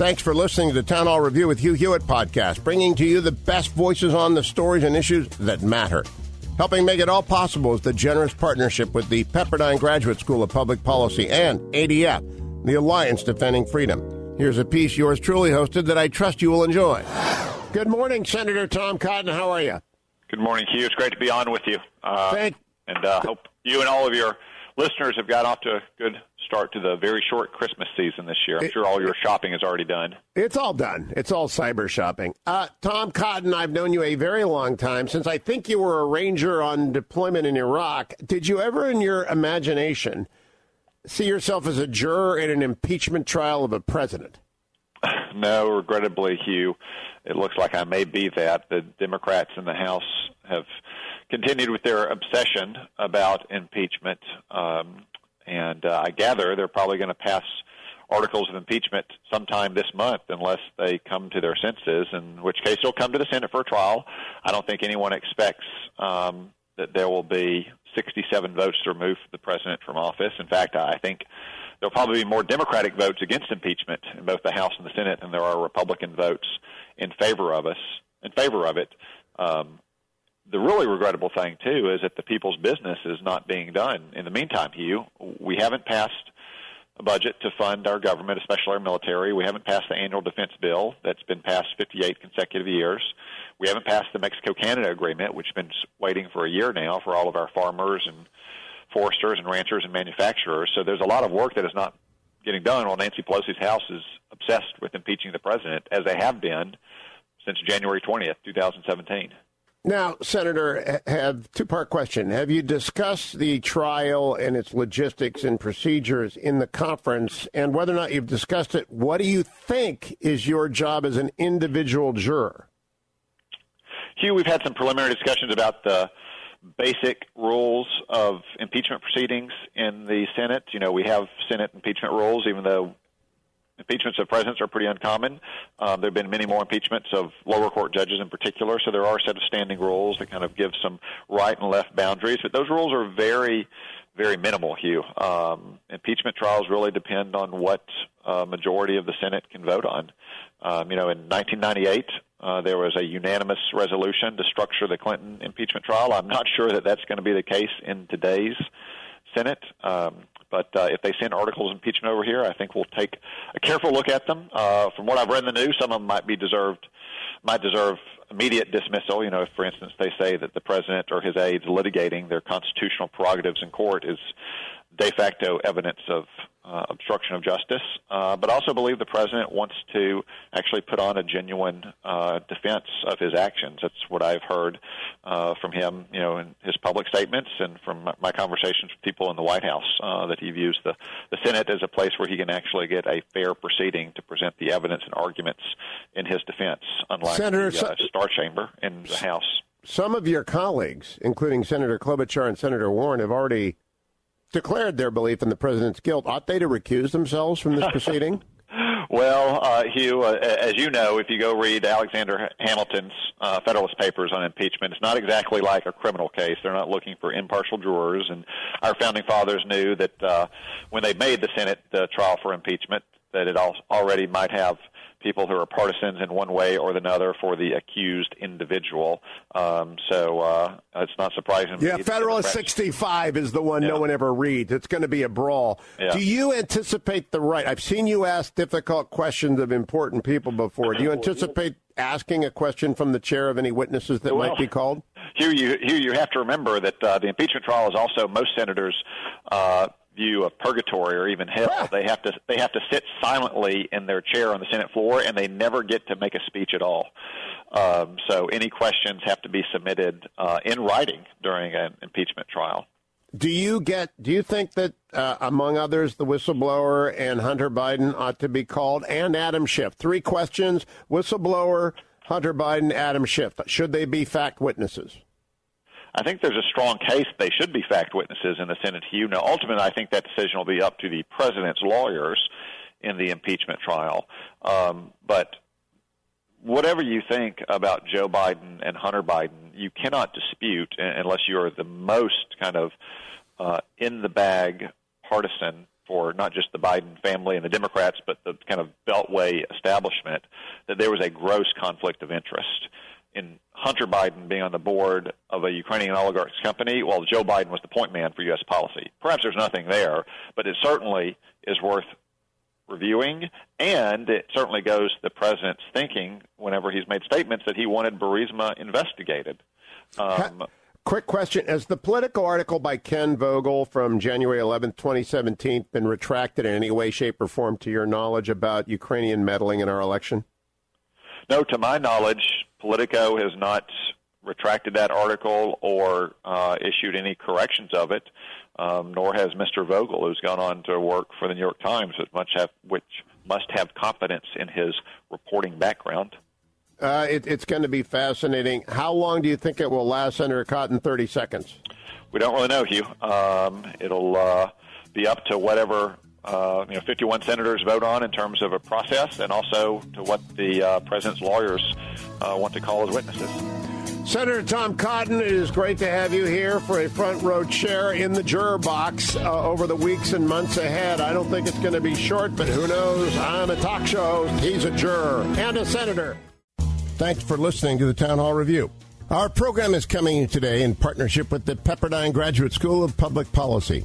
Thanks for listening to the Town Hall Review with Hugh Hewitt podcast, bringing to you the best voices on the stories and issues that matter. Helping make it all possible is the generous partnership with the Pepperdine Graduate School of Public Policy and ADF, the Alliance Defending Freedom. Here's a piece yours truly hosted that I trust you will enjoy. Good morning, Senator Tom Cotton. How are you? Good morning, Hugh. It's great to be on with you. Uh, Thank- and uh, hope you and all of your listeners have got off to a good start to the very short Christmas season this year. I'm sure all your shopping is already done. It's all done. It's all cyber shopping. Uh, Tom Cotton, I've known you a very long time, since I think you were a ranger on deployment in Iraq. Did you ever, in your imagination, see yourself as a juror in an impeachment trial of a president? No, regrettably, Hugh, it looks like I may be that. The Democrats in the House have continued with their obsession about impeachment, um, and uh, I gather they're probably going to pass articles of impeachment sometime this month unless they come to their senses, in which case they'll come to the Senate for a trial. I don't think anyone expects um, that there will be 67 votes to remove the president from office. In fact, I think there'll probably be more Democratic votes against impeachment in both the House and the Senate than there are Republican votes in favor of us in favor of it. Um, the really regrettable thing too is that the people's business is not being done. In the meantime, Hugh, we haven't passed a budget to fund our government, especially our military. We haven't passed the annual defense bill that's been passed 58 consecutive years. We haven't passed the Mexico-Canada agreement, which has been waiting for a year now for all of our farmers and foresters and ranchers and manufacturers. So there's a lot of work that is not getting done while Nancy Pelosi's House is obsessed with impeaching the president, as they have been since January 20th, 2017. Now, Senator, have two part question. Have you discussed the trial and its logistics and procedures in the conference? And whether or not you've discussed it, what do you think is your job as an individual juror? Hugh, we've had some preliminary discussions about the basic rules of impeachment proceedings in the Senate. You know, we have Senate impeachment rules, even though impeachments of presidents are pretty uncommon. Um, there have been many more impeachments of lower court judges in particular, so there are a set of standing rules that kind of give some right and left boundaries, but those rules are very, very minimal, Hugh. Um, impeachment trials really depend on what uh, majority of the Senate can vote on. Um, you know, in 1998, uh, there was a unanimous resolution to structure the Clinton impeachment trial. I'm not sure that that's going to be the case in today's Senate. Um, but uh, if they send articles impeachment over here, I think we'll take a careful look at them. Uh, from what I've read in the news, some of them might be deserved, might deserve immediate dismissal. You know, if, for instance, they say that the president or his aides litigating their constitutional prerogatives in court is de facto evidence of uh, obstruction of justice, uh, but also believe the president wants to actually put on a genuine uh, defense of his actions. That's what I've heard uh, from him, you know, in his public statements and from my, my conversations with people in the White House, uh, that he views the, the Senate as a place where he can actually get a fair proceeding to present the evidence and arguments in his defense, unlike Senator, the uh, Star Chamber in the House. Some of your colleagues, including Senator Klobuchar and Senator Warren, have already declared their belief in the president's guilt. Ought they to recuse themselves from this proceeding? Well, uh, Hugh, uh, as you know, if you go read Alexander Hamilton's uh, Federalist Papers on impeachment, it's not exactly like a criminal case. They're not looking for impartial jurors, and our founding fathers knew that uh, when they made the Senate uh, trial for impeachment, that it al- already might have people who are partisans in one way or another for the accused individual. Um, so uh, it's not surprising. Yeah, Federalist 65 is the one no one ever reads. It's going to be a brawl. Yeah. Do you anticipate the right? I've seen you ask difficult questions of important people before. Do you anticipate asking a question from the chair of any witnesses that Well, might be called? Hugh, you, Hugh, you have to remember that uh, the impeachment trial is also most senators' uh, view of purgatory or even hell. They have to they have to sit silently in their chair on the Senate floor, and they never get to make a speech at all. Um, so any questions have to be submitted uh, in writing during an impeachment trial. Do you get? Do you think that, uh, among others, the whistleblower and Hunter Biden ought to be called, and Adam Schiff? Three questions: whistleblower, Hunter Biden, Adam Schiff. Should they be fact witnesses? I think there's a strong case they should be fact witnesses in the Senate. You know, ultimately, I think that decision will be up to the president's lawyers in the impeachment trial. Um, but whatever you think about Joe Biden and Hunter Biden, you cannot dispute unless you are the most kind of uh, in the bag partisan for not just the Biden family and the Democrats, but the kind of Beltway establishment, that there was a gross conflict of interest in Hunter Biden being on the board of a Ukrainian oligarch's company, while Joe Biden was the point man for U.S. policy. Perhaps there's nothing there, but it certainly is worth reviewing, and it certainly goes to the president's thinking whenever he's made statements that he wanted Burisma investigated. Um, Quick question: Has the Politico article by Ken Vogel from January 11, 2017, been retracted in any way, shape, or form, to your knowledge, about Ukrainian meddling in our election? No, to my knowledge, Politico has not retracted that article or uh, issued any corrections of it um, nor has Mr. Vogel, who's gone on to work for the New York Times, which must have, which must have confidence in his reporting background. Uh, it, it's going to be fascinating. How long do you think it will last, Senator Cotton? 30 seconds. We don't really know, Hugh. Um, it'll uh, be up to whatever uh, you know 51 senators vote on in terms of a process, and also to what the uh, president's lawyers uh, want to call as witnesses. Senator Tom Cotton, it is great to have you here for a front row chair in the juror box uh, over the weeks and months ahead. I don't think it's going to be short, but who knows? I'm a talk show host. He's a juror and a senator. Thanks for listening to the Town Hall Review. Our program is coming today in partnership with the Pepperdine Graduate School of Public Policy.